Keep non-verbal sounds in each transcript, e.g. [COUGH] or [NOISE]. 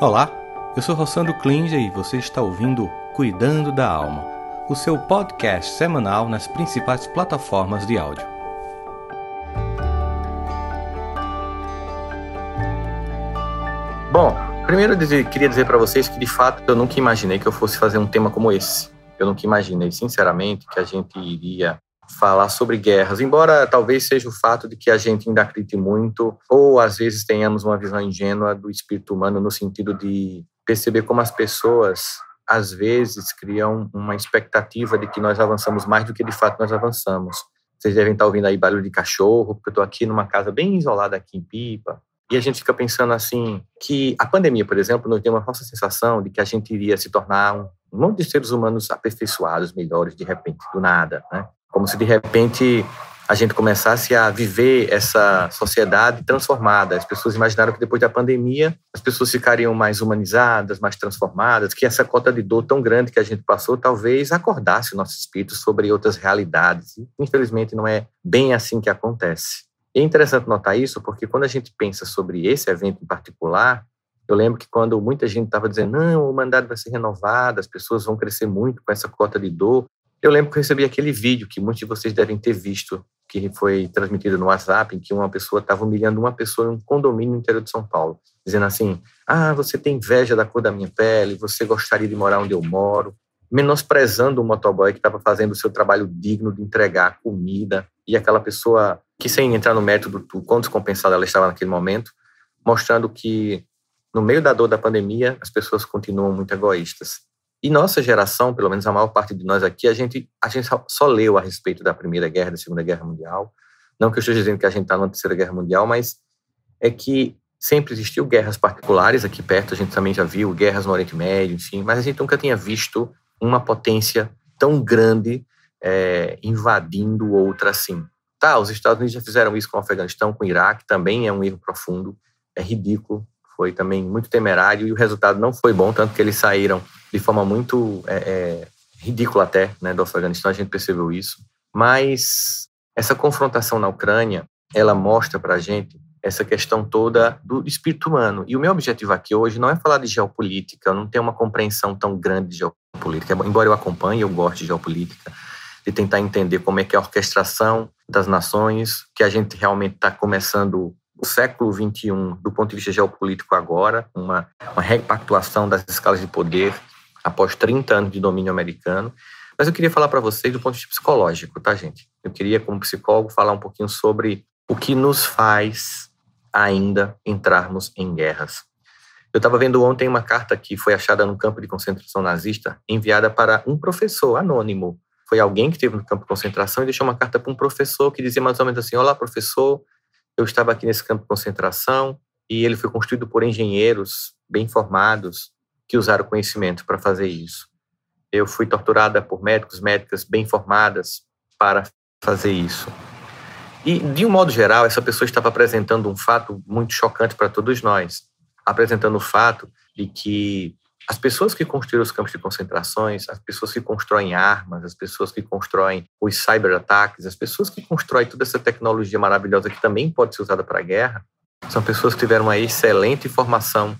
Olá, eu sou Rossandro Klinger e você está ouvindo Cuidando da Alma, o seu podcast semanal nas principais plataformas de áudio. Bom, primeiro eu queria dizer para vocês que de fato eu nunca imaginei que eu fosse fazer um tema como esse. Eu nunca imaginei, sinceramente, que a gente iria falar sobre guerras, embora talvez seja o fato de que a gente ainda acredite muito, ou às vezes tenhamos uma visão ingênua do espírito humano no sentido de perceber como as pessoas às vezes criam uma expectativa de que nós avançamos mais do que de fato nós avançamos. Vocês devem estar ouvindo aí barulho de cachorro, porque eu estou aqui numa casa bem isolada aqui em Pipa, e a gente fica pensando assim que a pandemia, por exemplo, nos deu uma falsa sensação de que a gente iria se tornar um, monte de seres humanos aperfeiçoados, melhores de repente, do nada, né? Como se de repente a gente começasse a viver essa sociedade transformada. As pessoas imaginaram que depois da pandemia as pessoas ficariam mais humanizadas, mais transformadas, que essa cota de dor tão grande que a gente passou talvez acordasse o nosso espírito sobre outras realidades. Infelizmente não é bem assim que acontece. é interessante notar isso porque quando a gente pensa sobre esse evento em particular, eu lembro que quando muita gente estava dizendo, não, a humanidade vai ser renovada, as pessoas vão crescer muito com essa cota de dor, eu lembro que eu recebi aquele vídeo que muitos de vocês devem ter visto, que foi transmitido no WhatsApp, em que uma pessoa estava humilhando uma pessoa em um condomínio no interior de São Paulo, dizendo assim: Ah, você tem inveja da cor da minha pele, você gostaria de morar onde eu moro, menosprezando o motoboy que estava fazendo o seu trabalho digno de entregar comida, e aquela pessoa, que sem entrar no método do quão descompensada ela estava naquele momento, mostrando que no meio da dor da pandemia, as pessoas continuam muito egoístas. E nossa geração, pelo menos a maior parte de nós aqui, a gente, a gente só leu a respeito da Primeira Guerra, da Segunda Guerra Mundial. Não que eu esteja dizendo que a gente está na Terceira Guerra Mundial, mas é que sempre existiu guerras particulares aqui perto, a gente também já viu guerras no Oriente Médio, enfim, mas a gente nunca tinha visto uma potência tão grande é, invadindo outra assim. Tá, os Estados Unidos já fizeram isso com o Afeganistão, com o Iraque, também é um erro profundo, é ridículo, foi também muito temerário e o resultado não foi bom, tanto que eles saíram de forma muito é, é, ridícula até, né, do Afeganistão, a gente percebeu isso. Mas essa confrontação na Ucrânia, ela mostra para a gente essa questão toda do espírito humano. E o meu objetivo aqui hoje não é falar de geopolítica, eu não tenho uma compreensão tão grande de geopolítica, embora eu acompanhe, eu gosto de geopolítica, de tentar entender como é que é a orquestração das nações, que a gente realmente está começando o século XXI, do ponto de vista geopolítico agora, uma, uma repactuação das escalas de poder, após 30 anos de domínio americano. Mas eu queria falar para vocês do ponto de vista psicológico, tá, gente? Eu queria, como psicólogo, falar um pouquinho sobre o que nos faz ainda entrarmos em guerras. Eu estava vendo ontem uma carta que foi achada no campo de concentração nazista, enviada para um professor anônimo. Foi alguém que esteve no campo de concentração e deixou uma carta para um professor que dizia mais ou menos assim: Olá, professor, eu estava aqui nesse campo de concentração e ele foi construído por engenheiros bem formados que usaram conhecimento para fazer isso. Eu fui torturada por médicos, médicas bem formadas para fazer isso. E, de um modo geral, essa pessoa estava apresentando um fato muito chocante para todos nós, apresentando o fato de que as pessoas que construíram os campos de concentrações, as pessoas que constroem armas, as pessoas que constroem os cyberataques, as pessoas que constroem toda essa tecnologia maravilhosa que também pode ser usada para a guerra, são pessoas que tiveram uma excelente formação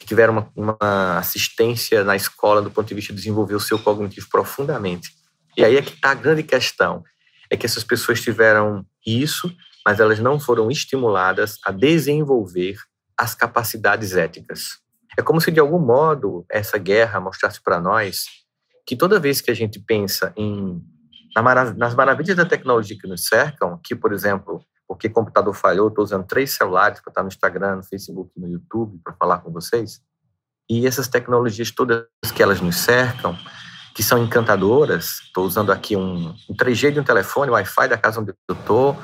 que tiveram uma, uma assistência na escola do ponto de vista de desenvolver o seu cognitivo profundamente. E aí é que está a grande questão, é que essas pessoas tiveram isso, mas elas não foram estimuladas a desenvolver as capacidades éticas. É como se, de algum modo, essa guerra mostrasse para nós que toda vez que a gente pensa em nas maravilhas da tecnologia que nos cercam, que, por exemplo, porque computador falhou, estou usando três celulares para estar no Instagram, no Facebook, no YouTube, para falar com vocês. E essas tecnologias todas que elas nos cercam, que são encantadoras, estou usando aqui um, um 3G de um telefone, Wi-Fi da casa onde eu estou,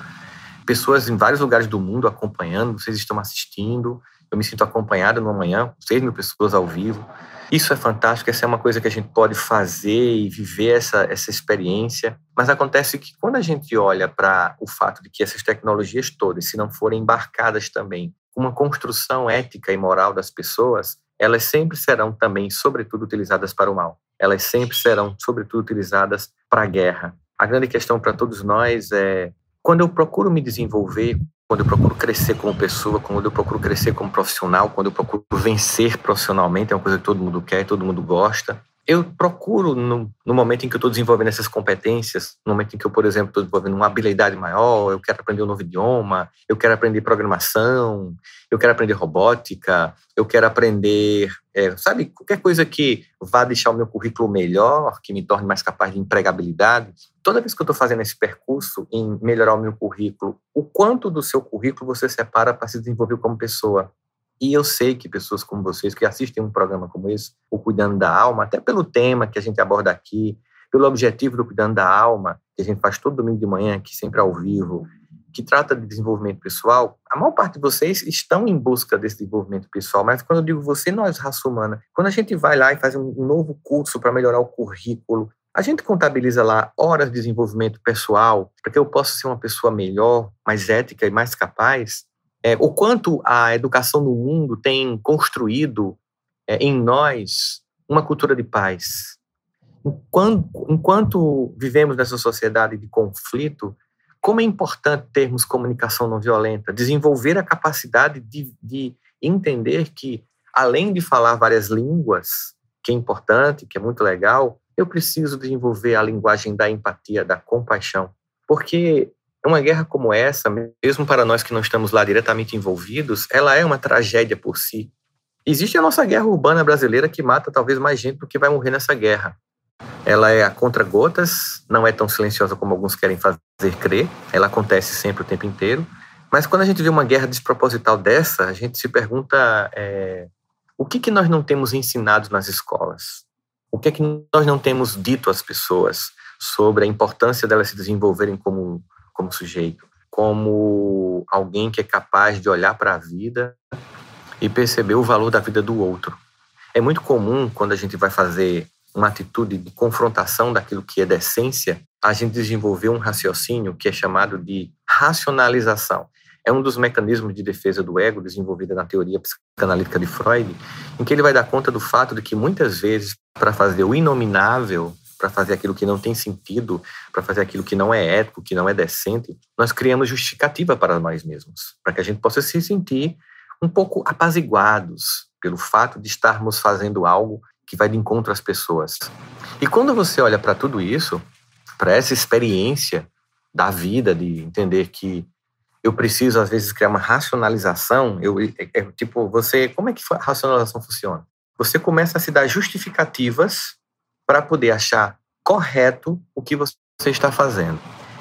pessoas em vários lugares do mundo acompanhando, vocês estão assistindo, eu me sinto acompanhado numa manhã, 6 mil pessoas ao vivo. Isso é fantástico, essa é uma coisa que a gente pode fazer e viver essa, essa experiência. Mas acontece que quando a gente olha para o fato de que essas tecnologias todas, se não forem embarcadas também com uma construção ética e moral das pessoas, elas sempre serão também, sobretudo, utilizadas para o mal. Elas sempre serão, sobretudo, utilizadas para a guerra. A grande questão para todos nós é quando eu procuro me desenvolver quando eu procuro crescer como pessoa, quando eu procuro crescer como profissional, quando eu procuro vencer profissionalmente, é uma coisa que todo mundo quer, todo mundo gosta eu procuro, no, no, momento em que eu estou desenvolvendo essas competências, no momento em que eu, por exemplo, estou desenvolvendo uma habilidade maior, eu quero aprender um novo idioma, eu quero aprender programação, eu quero aprender robótica, eu quero aprender, é, sabe, qualquer coisa que vá deixar o meu currículo melhor, que me torne mais capaz de empregabilidade. Toda vez que eu estou fazendo esse percurso em melhorar o meu currículo, o quanto do seu currículo você separa para se desenvolver como pessoa? E eu sei que pessoas como vocês, que assistem um programa como esse, o Cuidando da Alma, até pelo tema que a gente aborda aqui, pelo objetivo do Cuidando da Alma, que a gente faz todo domingo de manhã, aqui sempre ao vivo, que trata de desenvolvimento pessoal, a maior parte de vocês estão em busca desse desenvolvimento pessoal, mas quando eu digo você, nós, raça humana, quando a gente vai lá e faz um novo curso para melhorar o currículo, a gente contabiliza lá horas de desenvolvimento pessoal para que eu possa ser uma pessoa melhor, mais ética e mais capaz é, o quanto a educação no mundo tem construído é, em nós uma cultura de paz. Enquanto, enquanto vivemos nessa sociedade de conflito, como é importante termos comunicação não violenta, desenvolver a capacidade de, de entender que, além de falar várias línguas, que é importante, que é muito legal, eu preciso desenvolver a linguagem da empatia, da compaixão. Porque uma guerra como essa, mesmo para nós que não estamos lá diretamente envolvidos, ela é uma tragédia por si. Existe a nossa guerra urbana brasileira que mata talvez mais gente do que vai morrer nessa guerra. Ela é a contra-gotas, não é tão silenciosa como alguns querem fazer crer, ela acontece sempre o tempo inteiro. Mas quando a gente vê uma guerra desproposital dessa, a gente se pergunta é, o que, que nós não temos ensinado nas escolas? O que é que nós não temos dito às pessoas sobre a importância delas se desenvolverem como como sujeito, como alguém que é capaz de olhar para a vida e perceber o valor da vida do outro. É muito comum quando a gente vai fazer uma atitude de confrontação daquilo que é da essência, a gente desenvolver um raciocínio que é chamado de racionalização. É um dos mecanismos de defesa do ego desenvolvida na teoria psicanalítica de Freud, em que ele vai dar conta do fato de que muitas vezes, para fazer o inominável, para fazer aquilo que não tem sentido, para fazer aquilo que não é ético, que não é decente, nós criamos justificativa para nós mesmos, para que a gente possa se sentir um pouco apaziguados pelo fato de estarmos fazendo algo que vai de encontro às pessoas. E quando você olha para tudo isso, para essa experiência da vida, de entender que eu preciso às vezes criar uma racionalização, eu é, é, tipo você, como é que a racionalização funciona? Você começa a se dar justificativas para poder achar correto o que você está fazendo.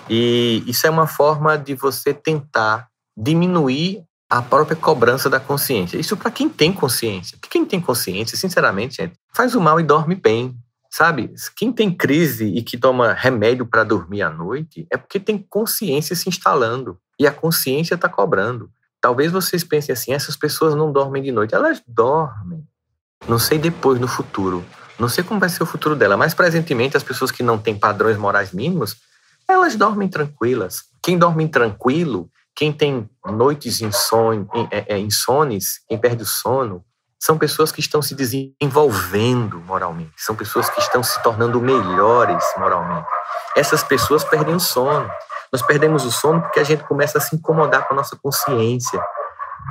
E isso é uma forma de você tentar diminuir a própria cobrança da consciência. Isso para quem tem consciência. Porque quem tem consciência, sinceramente, gente, faz o mal e dorme bem. Sabe? Quem tem crise e que toma remédio para dormir à noite é porque tem consciência se instalando. E a consciência está cobrando. Talvez vocês pensem assim: essas pessoas não dormem de noite. Elas dormem. Não sei depois, no futuro. Não sei como vai ser o futuro dela, mas presentemente as pessoas que não têm padrões morais mínimos, elas dormem tranquilas. Quem dorme tranquilo, quem tem noites é, é, insones, quem perde o sono, são pessoas que estão se desenvolvendo moralmente, são pessoas que estão se tornando melhores moralmente. Essas pessoas perdem o sono. Nós perdemos o sono porque a gente começa a se incomodar com a nossa consciência.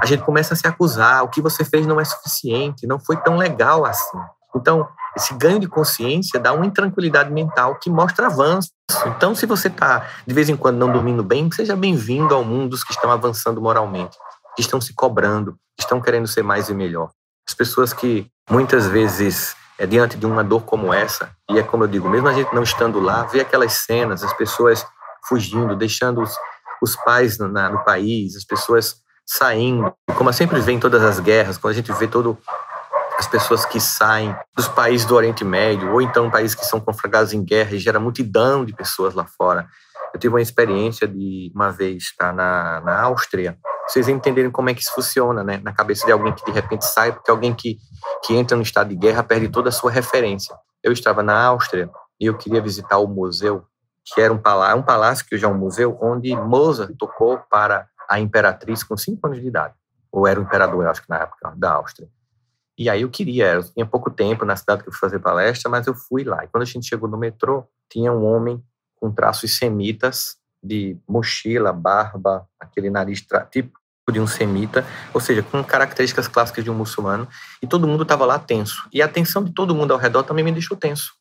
A gente começa a se acusar, o que você fez não é suficiente, não foi tão legal assim. Então, esse ganho de consciência dá uma intranquilidade mental que mostra avanço. Então, se você está de vez em quando não dormindo bem, seja bem-vindo ao mundo dos que estão avançando moralmente, que estão se cobrando, que estão querendo ser mais e melhor. As pessoas que muitas vezes é diante de uma dor como essa, e é como eu digo, mesmo a gente não estando lá, vê aquelas cenas, as pessoas fugindo, deixando os, os pais no, na, no país, as pessoas saindo, como sempre vê em todas as guerras, quando a gente vê todo as pessoas que saem dos países do Oriente Médio, ou então países que são conflagrados em guerra e gera multidão de pessoas lá fora. Eu tive uma experiência de uma vez estar na, na Áustria, vocês entenderem como é que isso funciona, né? Na cabeça de alguém que de repente sai, porque alguém que, que entra no estado de guerra perde toda a sua referência. Eu estava na Áustria e eu queria visitar o museu, que era um palácio, um palácio que hoje é um museu, onde Mozart tocou para a imperatriz com cinco anos de idade. Ou era o imperador, eu acho que na época, da Áustria. E aí eu queria, eu tinha pouco tempo na cidade que eu fui fazer palestra, mas eu fui lá. E quando a gente chegou no metrô, tinha um homem com traços semitas de mochila, barba, aquele nariz tipo de um semita, ou seja, com características clássicas de um muçulmano, e todo mundo estava lá tenso. E a tensão de todo mundo ao redor também me deixou tenso.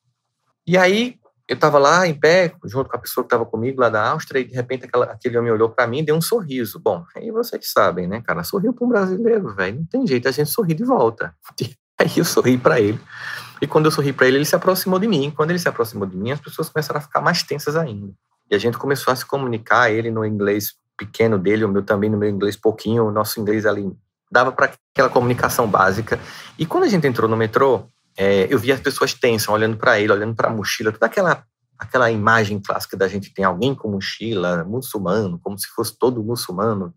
E aí eu estava lá em pé, junto com a pessoa que estava comigo lá da Áustria, e de repente aquela, aquele homem olhou para mim e deu um sorriso. Bom, aí vocês sabem, né, cara? Sorriu para um brasileiro, velho. Não tem jeito, a gente sorri de volta. [LAUGHS] Aí eu sorri para ele. E quando eu sorri para ele, ele se aproximou de mim. Quando ele se aproximou de mim, as pessoas começaram a ficar mais tensas ainda. E a gente começou a se comunicar, ele no inglês pequeno dele, o meu também no meu inglês pouquinho, o nosso inglês ali dava para aquela comunicação básica. E quando a gente entrou no metrô, é, eu vi as pessoas tensas, olhando para ele, olhando para a mochila, toda aquela aquela imagem clássica da gente tem alguém com mochila, muçulmano, como se fosse todo muçulmano,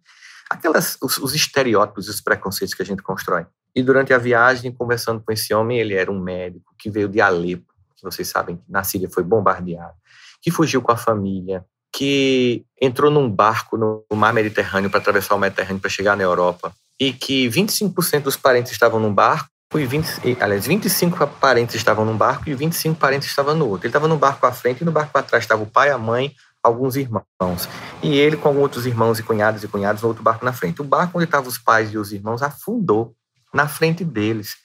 aquelas os, os estereótipos, os preconceitos que a gente constrói. E durante a viagem, conversando com esse homem, ele era um médico que veio de Alepo, que vocês sabem que na Síria foi bombardeado, que fugiu com a família, que entrou num barco no mar Mediterrâneo para atravessar o Mediterrâneo para chegar na Europa e que 25% dos parentes estavam num barco e 20, aliás, 25 parentes estavam num barco e 25 parentes estavam no outro. Ele estava no barco à frente e no barco atrás estava o pai, a mãe, alguns irmãos. E ele com outros irmãos e cunhados e cunhados no outro barco na frente. O barco onde estavam os pais e os irmãos afundou na frente deles.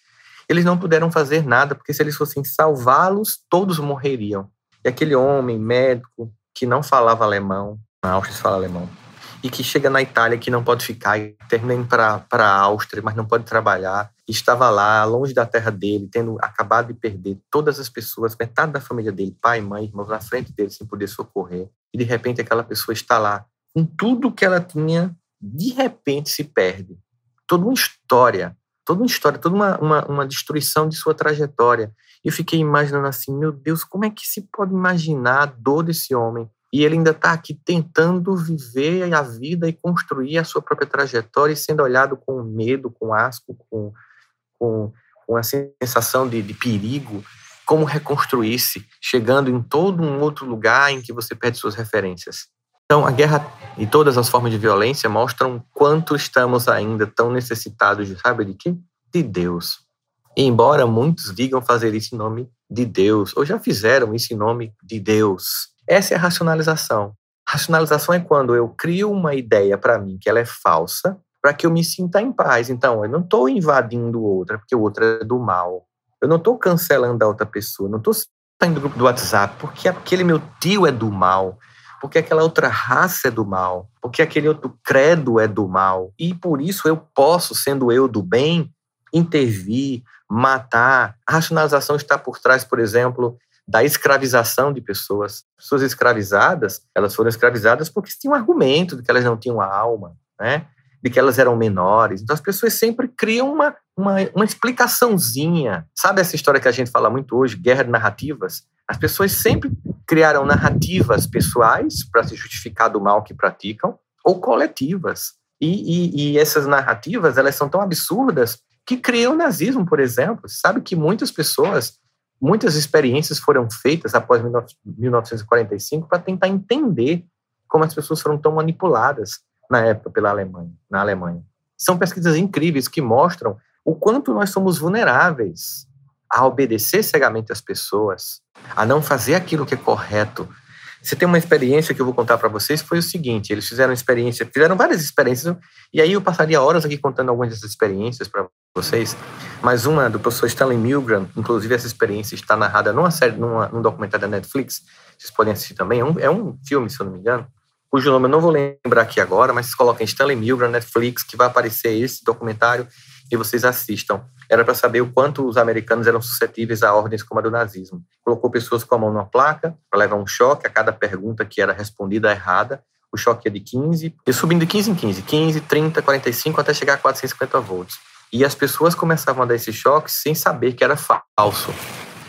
Eles não puderam fazer nada, porque se eles fossem salvá-los, todos morreriam. E aquele homem, médico, que não falava alemão, na Áustria fala alemão, e que chega na Itália que não pode ficar e termina para a Áustria, mas não pode trabalhar, estava lá, longe da terra dele, tendo acabado de perder todas as pessoas, metade da família dele, pai, mãe, irmãos, na frente dele, sem poder socorrer. E de repente aquela pessoa está lá, com tudo que ela tinha, de repente se perde. Toda uma história, toda uma história, toda uma, uma, uma destruição de sua trajetória. E eu fiquei imaginando assim, meu Deus, como é que se pode imaginar a dor desse homem? E ele ainda está aqui tentando viver a vida e construir a sua própria trajetória e sendo olhado com medo, com asco, com, com, com a sensação de, de perigo. Como reconstruir-se, chegando em todo um outro lugar em que você perde suas referências. Então, a guerra e todas as formas de violência mostram quanto estamos ainda tão necessitados de, sabe de quê? De Deus. E embora muitos digam fazer isso em nome de Deus, ou já fizeram isso em nome de Deus, essa é a racionalização. Racionalização é quando eu crio uma ideia para mim que ela é falsa, para que eu me sinta em paz. Então, eu não estou invadindo outra, porque o outro é do mal. Eu não estou cancelando a outra pessoa, não estou saindo do grupo do WhatsApp porque aquele meu tio é do mal, porque aquela outra raça é do mal, porque aquele outro credo é do mal. E por isso eu posso, sendo eu do bem, intervir, matar. A racionalização está por trás, por exemplo, da escravização de pessoas. Pessoas escravizadas, elas foram escravizadas porque tinham um argumento de que elas não tinham alma, né? de que elas eram menores. Então as pessoas sempre criam uma, uma, uma explicaçãozinha. Sabe essa história que a gente fala muito hoje, guerra de narrativas? As pessoas sempre criaram narrativas pessoais para se justificar do mal que praticam, ou coletivas. E, e, e essas narrativas elas são tão absurdas que criam o nazismo, por exemplo. Sabe que muitas pessoas, muitas experiências foram feitas após 1945 para tentar entender como as pessoas foram tão manipuladas na época pela Alemanha, na Alemanha. São pesquisas incríveis que mostram o quanto nós somos vulneráveis a obedecer cegamente às pessoas, a não fazer aquilo que é correto. Você tem uma experiência que eu vou contar para vocês, foi o seguinte, eles fizeram experiência, fizeram várias experiências, e aí eu passaria horas aqui contando algumas dessas experiências para vocês, mas uma do professor Stanley Milgram, inclusive essa experiência está narrada numa série, numa, num documentário da Netflix, vocês podem assistir também, é um, é um filme, se eu não me engano, cujo nome eu não vou lembrar aqui agora, mas coloquem Stanley Milgram, Netflix, que vai aparecer esse documentário e vocês assistam. Era para saber o quanto os americanos eram suscetíveis a ordens como a do nazismo. Colocou pessoas com a mão numa placa para levar um choque a cada pergunta que era respondida errada. O choque é de 15, e subindo de 15 em 15, 15, 30, 45, até chegar a 450 volts. E as pessoas começavam a dar esse choque sem saber que era falso.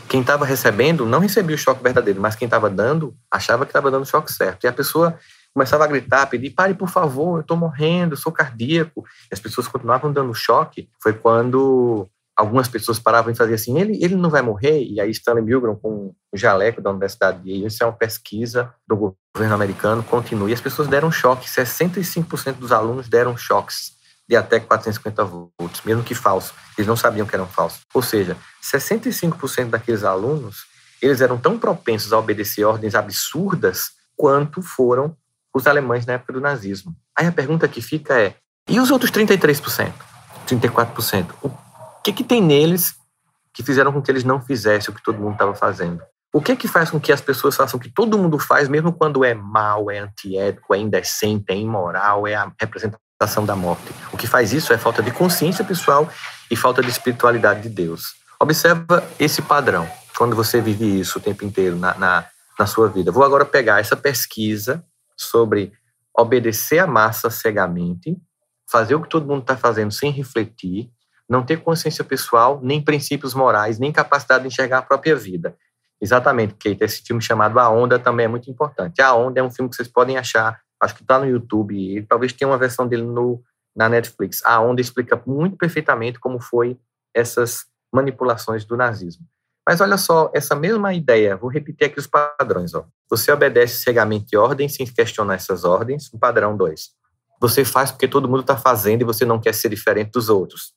Quem estava recebendo não recebia o choque verdadeiro, mas quem estava dando achava que estava dando o choque certo. E a pessoa começava a gritar, pedir, pare por favor, eu estou morrendo, eu sou cardíaco. E as pessoas continuavam dando choque. Foi quando algumas pessoas paravam e faziam assim, ele, ele não vai morrer? E aí Stanley Milgram, com o jaleco da Universidade de Yale, isso é uma pesquisa do governo americano, continua. E as pessoas deram choque, 65% dos alunos deram choques de até 450 volts, mesmo que falso. Eles não sabiam que eram falsos. Ou seja, 65% daqueles alunos, eles eram tão propensos a obedecer ordens absurdas quanto foram os alemães na época do nazismo. Aí a pergunta que fica é: e os outros 33%, 34%? O que, que tem neles que fizeram com que eles não fizessem o que todo mundo estava fazendo? O que que faz com que as pessoas façam o que todo mundo faz, mesmo quando é mal, é antiético, é indecente, é imoral, é a representação da morte? O que faz isso é falta de consciência pessoal e falta de espiritualidade de Deus. Observa esse padrão quando você vive isso o tempo inteiro na, na, na sua vida. Vou agora pegar essa pesquisa sobre obedecer a massa cegamente, fazer o que todo mundo está fazendo sem refletir, não ter consciência pessoal, nem princípios morais, nem capacidade de enxergar a própria vida. Exatamente, Kate. Esse filme chamado A Onda também é muito importante. A Onda é um filme que vocês podem achar, acho que está no YouTube, e talvez tenha uma versão dele no, na Netflix. A Onda explica muito perfeitamente como foi essas manipulações do nazismo. Mas olha só, essa mesma ideia, vou repetir aqui os padrões. Ó. Você obedece cegamente ordens sem questionar essas ordens. O padrão 2. Você faz porque todo mundo está fazendo e você não quer ser diferente dos outros,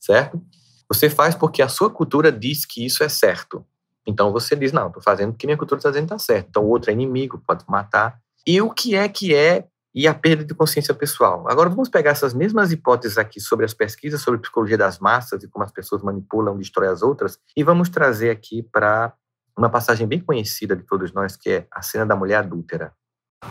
certo? Você faz porque a sua cultura diz que isso é certo. Então você diz, não, estou fazendo porque minha cultura está dizendo que está certo. Então o outro é inimigo, pode matar. E o que é que é e a perda de consciência pessoal. Agora vamos pegar essas mesmas hipóteses aqui sobre as pesquisas sobre psicologia das massas e como as pessoas manipulam, destroem as outras, e vamos trazer aqui para uma passagem bem conhecida de todos nós, que é a cena da mulher adúltera.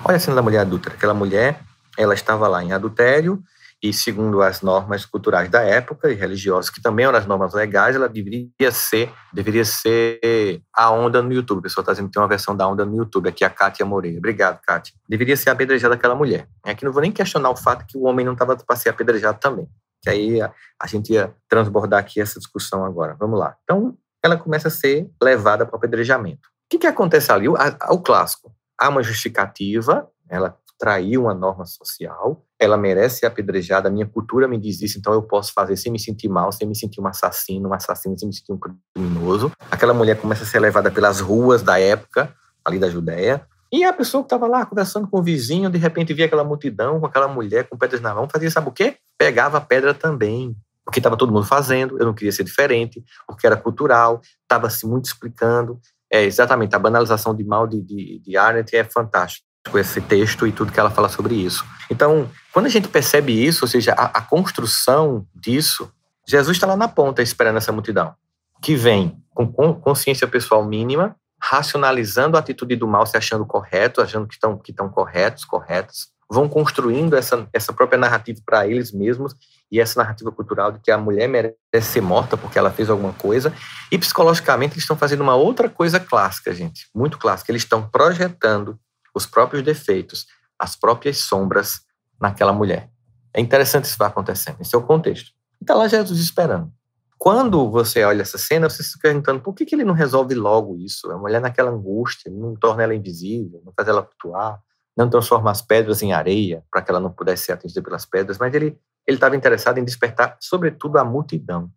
Olha a cena da mulher adúltera. Aquela mulher, ela estava lá em adultério, e segundo as normas culturais da época e religiosas, que também eram as normas legais, ela deveria ser, deveria ser a onda no YouTube. O pessoal está dizendo que tem uma versão da onda no YouTube, aqui a Kátia Moreira. Obrigado, Kátia. Deveria ser apedrejada aquela mulher. Aqui não vou nem questionar o fato que o homem não estava para ser apedrejado também. Que aí a gente ia transbordar aqui essa discussão agora. Vamos lá. Então, ela começa a ser levada para o apedrejamento. O que, que acontece ali? O, a, o clássico. Há uma justificativa, ela traiu uma norma social, ela merece ser apedrejada, a minha cultura me diz isso, então eu posso fazer sem me sentir mal, sem me sentir um assassino, um assassino, sem me sentir um criminoso. Aquela mulher começa a ser levada pelas ruas da época, ali da Judéia, e a pessoa que estava lá conversando com o vizinho, de repente via aquela multidão com aquela mulher com pedras na mão, fazia sabe o quê? Pegava a pedra também. Porque estava todo mundo fazendo, eu não queria ser diferente, porque era cultural, estava se muito explicando. É, exatamente, a banalização de mal de, de, de Arendt é fantástica com esse texto e tudo que ela fala sobre isso. Então, quando a gente percebe isso, ou seja, a, a construção disso, Jesus está lá na ponta esperando essa multidão, que vem com consciência pessoal mínima, racionalizando a atitude do mal, se achando correto, achando que estão que estão corretos, corretos, vão construindo essa, essa própria narrativa para eles mesmos e essa narrativa cultural de que a mulher merece ser morta porque ela fez alguma coisa. E psicologicamente eles estão fazendo uma outra coisa clássica, gente, muito clássica. Eles estão projetando os próprios defeitos, as próprias sombras naquela mulher. É interessante isso vai acontecendo. Esse é o contexto. Está lá Jesus esperando. Quando você olha essa cena, você se perguntando por que, que ele não resolve logo isso? A mulher naquela angústia, não torna ela invisível, não faz ela flutuar, não transforma as pedras em areia para que ela não pudesse ser atingida pelas pedras, mas ele estava interessado em despertar, sobretudo, a multidão.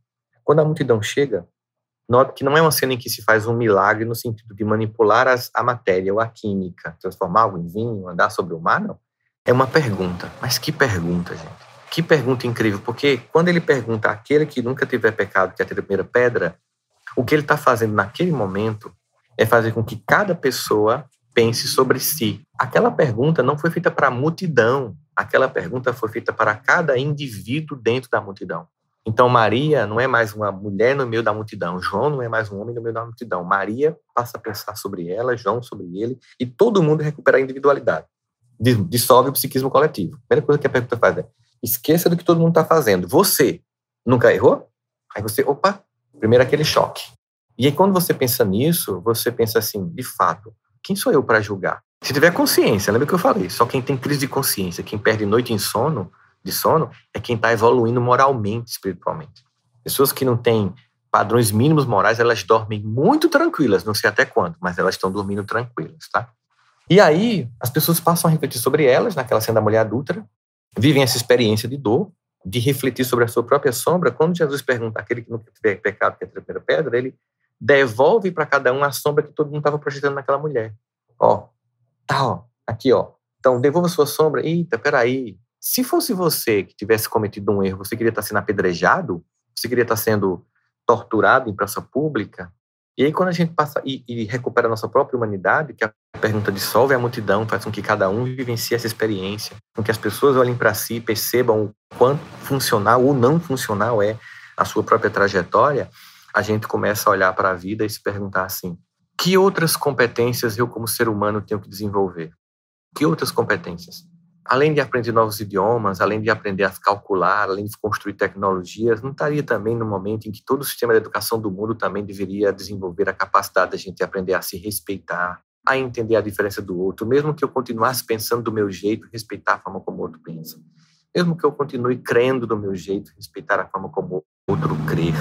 Quando a multidão chega, Note que não é uma cena em que se faz um milagre no sentido de manipular as, a matéria ou a química, transformar algo em vinho, andar sobre o mar, não. É uma pergunta. Mas que pergunta, gente? Que pergunta incrível, porque quando ele pergunta àquele que nunca tiver pecado, que é a primeira pedra, o que ele está fazendo naquele momento é fazer com que cada pessoa pense sobre si. Aquela pergunta não foi feita para a multidão, aquela pergunta foi feita para cada indivíduo dentro da multidão. Então, Maria não é mais uma mulher no meio da multidão, João não é mais um homem no meio da multidão. Maria passa a pensar sobre ela, João sobre ele, e todo mundo recupera a individualidade. Dissolve o psiquismo coletivo. A primeira coisa que a pergunta faz é: esqueça do que todo mundo está fazendo. Você nunca errou? Aí você, opa, primeiro aquele choque. E aí, quando você pensa nisso, você pensa assim: de fato, quem sou eu para julgar? Se tiver consciência, lembra que eu falei? Só quem tem crise de consciência, quem perde noite em sono, de sono é quem está evoluindo moralmente, espiritualmente. Pessoas que não têm padrões mínimos morais, elas dormem muito tranquilas, não sei até quando, mas elas estão dormindo tranquilas, tá? E aí, as pessoas passam a refletir sobre elas, naquela cena da mulher adulta, vivem essa experiência de dor, de refletir sobre a sua própria sombra. Quando Jesus pergunta àquele que nunca tiver pecado, que é a primeira pedra, ele devolve para cada um a sombra que todo mundo estava projetando naquela mulher. Ó, tá, ó, aqui, ó. Então, devolva sua sombra. Eita, peraí, se fosse você que tivesse cometido um erro, você queria estar sendo apedrejado? Você queria estar sendo torturado em praça pública? E aí, quando a gente passa e, e, recupera a nossa própria humanidade, que a pergunta dissolve a multidão, faz com que cada um vivencie essa experiência, com que as pessoas olhem para si e percebam o quanto funcional ou não funcional é a sua própria trajetória, a gente começa a olhar para a vida e se perguntar assim: que outras competências eu, como ser humano, tenho que desenvolver? Que outras competências? além de aprender novos idiomas, além de aprender a calcular, além de construir tecnologias, não estaria também no momento em que todo o sistema de educação do mundo também deveria desenvolver a capacidade da gente aprender a se respeitar, a entender a diferença do outro, mesmo que eu continuasse pensando do meu jeito, respeitar a forma como o outro pensa. Mesmo que eu continue crendo do meu jeito, respeitar a forma como o outro crê.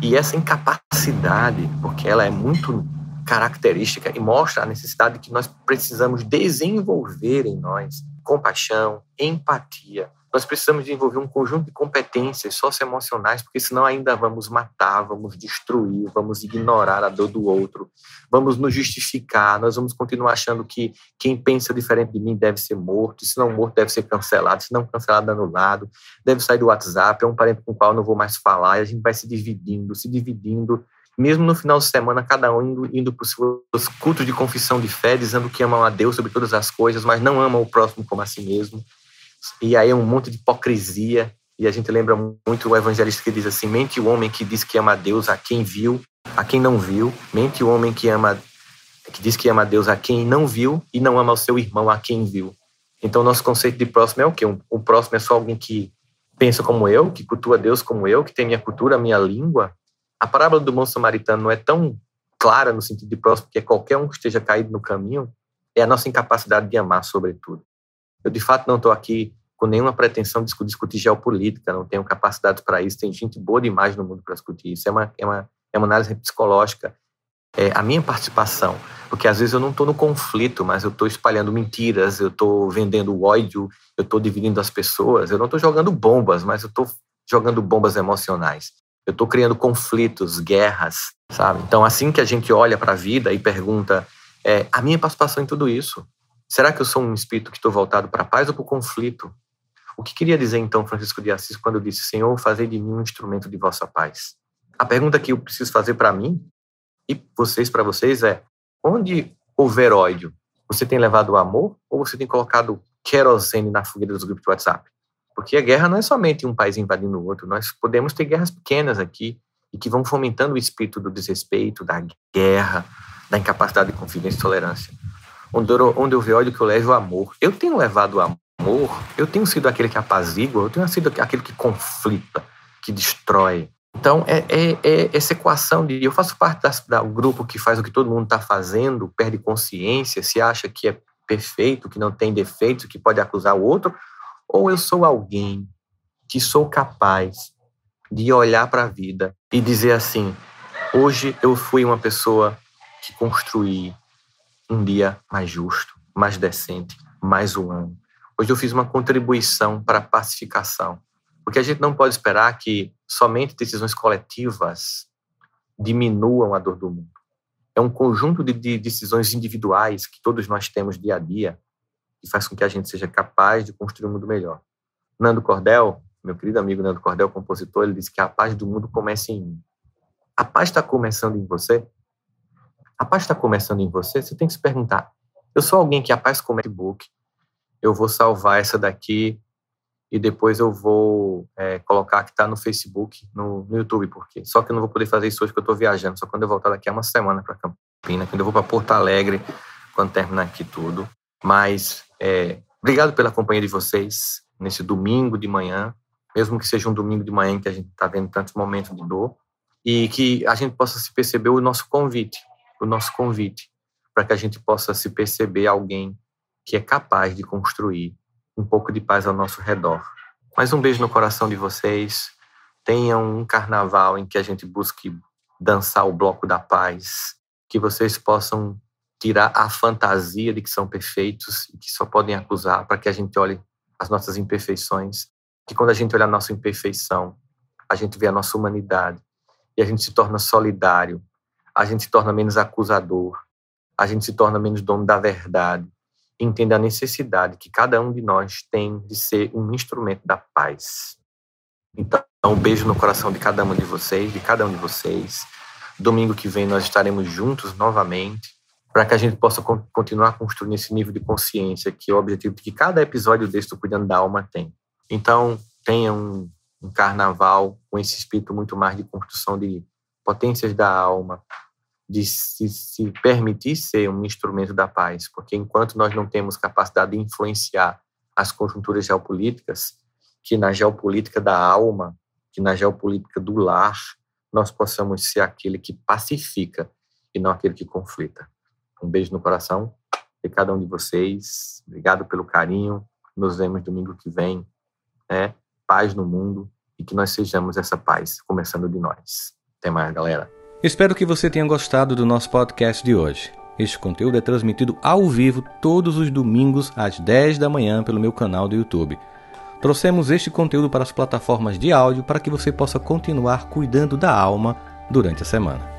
E essa incapacidade, porque ela é muito característica e mostra a necessidade que nós precisamos desenvolver em nós compaixão, empatia. Nós precisamos desenvolver um conjunto de competências socioemocionais, porque senão ainda vamos matar, vamos destruir, vamos ignorar a dor do outro, vamos nos justificar, nós vamos continuar achando que quem pensa diferente de mim deve ser morto, se não morto deve ser cancelado, se não cancelado anulado, deve sair do WhatsApp, é um parente com o qual eu não vou mais falar, e a gente vai se dividindo, se dividindo, mesmo no final de semana, cada um indo, indo para os seus cultos de confissão de fé, dizendo que amam a Deus sobre todas as coisas, mas não amam o próximo como a si mesmo. E aí é um monte de hipocrisia. E a gente lembra muito o evangelista que diz assim: mente o homem que diz que ama a Deus a quem viu, a quem não viu. Mente o homem que ama, que diz que ama a Deus a quem não viu e não ama o seu irmão a quem viu. Então, nosso conceito de próximo é o quê? O próximo é só alguém que pensa como eu, que cultua Deus como eu, que tem minha cultura, minha língua, a parábola do bom samaritano não é tão clara no sentido de próximo, que é qualquer um que esteja caído no caminho, é a nossa incapacidade de amar, sobretudo. Eu, de fato, não estou aqui com nenhuma pretensão de discutir geopolítica, não tenho capacidade para isso, tem gente boa demais no mundo para discutir isso, é uma, é uma, é uma análise psicológica. É, a minha participação, porque às vezes eu não estou no conflito, mas eu estou espalhando mentiras, eu estou vendendo ódio, eu estou dividindo as pessoas, eu não estou jogando bombas, mas eu estou jogando bombas emocionais eu estou criando conflitos, guerras, sabe? Então, assim que a gente olha para a vida e pergunta, é, a minha participação em tudo isso, será que eu sou um espírito que estou voltado para a paz ou para o conflito? O que queria dizer então Francisco de Assis quando disse, Senhor, fazei de mim um instrumento de vossa paz? A pergunta que eu preciso fazer para mim e vocês para vocês é, onde houver ódio, você tem levado o amor ou você tem colocado querosene na fogueira dos grupos de WhatsApp? Porque a guerra não é somente um país invadindo o outro, nós podemos ter guerras pequenas aqui e que vão fomentando o espírito do desrespeito, da guerra, da incapacidade de confidência e tolerância. Onde eu, onde eu ódio que eu levo o amor. Eu tenho levado o amor, eu tenho sido aquele que apazigua, eu tenho sido aquele que conflita, que destrói. Então, é, é, é essa equação de eu faço parte do grupo que faz o que todo mundo está fazendo, perde consciência, se acha que é perfeito, que não tem defeitos, que pode acusar o outro, ou eu sou alguém que sou capaz de olhar para a vida e dizer assim: hoje eu fui uma pessoa que construí um dia mais justo, mais decente, mais humano. Hoje eu fiz uma contribuição para a pacificação. Porque a gente não pode esperar que somente decisões coletivas diminuam a dor do mundo. É um conjunto de, de decisões individuais que todos nós temos dia a dia que faz com que a gente seja capaz de construir um mundo melhor. Nando Cordel, meu querido amigo Nando Cordel, compositor, ele disse que a paz do mundo começa em mim. A paz está começando em você? A paz está começando em você? Você tem que se perguntar: eu sou alguém que a paz começa book, eu vou salvar essa daqui e depois eu vou é, colocar que está no Facebook, no, no, YouTube, porque só que eu não vou poder fazer isso hoje que eu estou viajando, só quando eu voltar daqui a uma semana para Campina, quando eu vou para Porto Alegre, quando terminar aqui tudo. Mas é, obrigado pela companhia de vocês nesse domingo de manhã, mesmo que seja um domingo de manhã que a gente está vendo tantos momentos de dor, e que a gente possa se perceber o nosso convite, o nosso convite, para que a gente possa se perceber alguém que é capaz de construir um pouco de paz ao nosso redor. Mais um beijo no coração de vocês. Tenham um carnaval em que a gente busque dançar o bloco da paz, que vocês possam tirar a fantasia de que são perfeitos e que só podem acusar para que a gente olhe as nossas imperfeições, que quando a gente olha a nossa imperfeição, a gente vê a nossa humanidade e a gente se torna solidário, a gente se torna menos acusador, a gente se torna menos dono da verdade, entende a necessidade que cada um de nós tem de ser um instrumento da paz. Então, um beijo no coração de cada um de vocês, de cada um de vocês. Domingo que vem nós estaremos juntos novamente para que a gente possa continuar construindo esse nível de consciência que é o objetivo que cada episódio desse do Cuidando da Alma tem. Então, tenha um, um carnaval com esse espírito muito mais de construção de potências da alma, de se, se, permitir ser um instrumento da paz, porque enquanto nós não temos capacidade de influenciar as conjunturas geopolíticas, que na geopolítica da alma, que na geopolítica do lar, nós possamos ser aquele que pacifica e não aquele que conflita. Um beijo no coração de cada um de vocês. Obrigado pelo carinho. Nos vemos domingo que vem. Né? Paz no mundo e que nós sejamos essa paz, começando de nós. Até mais, galera. Espero que você tenha gostado do nosso podcast de hoje. Este conteúdo é transmitido ao vivo todos os domingos às 10 da manhã pelo meu canal do YouTube. Trouxemos este conteúdo para as plataformas de áudio para que você possa continuar cuidando da alma durante a semana.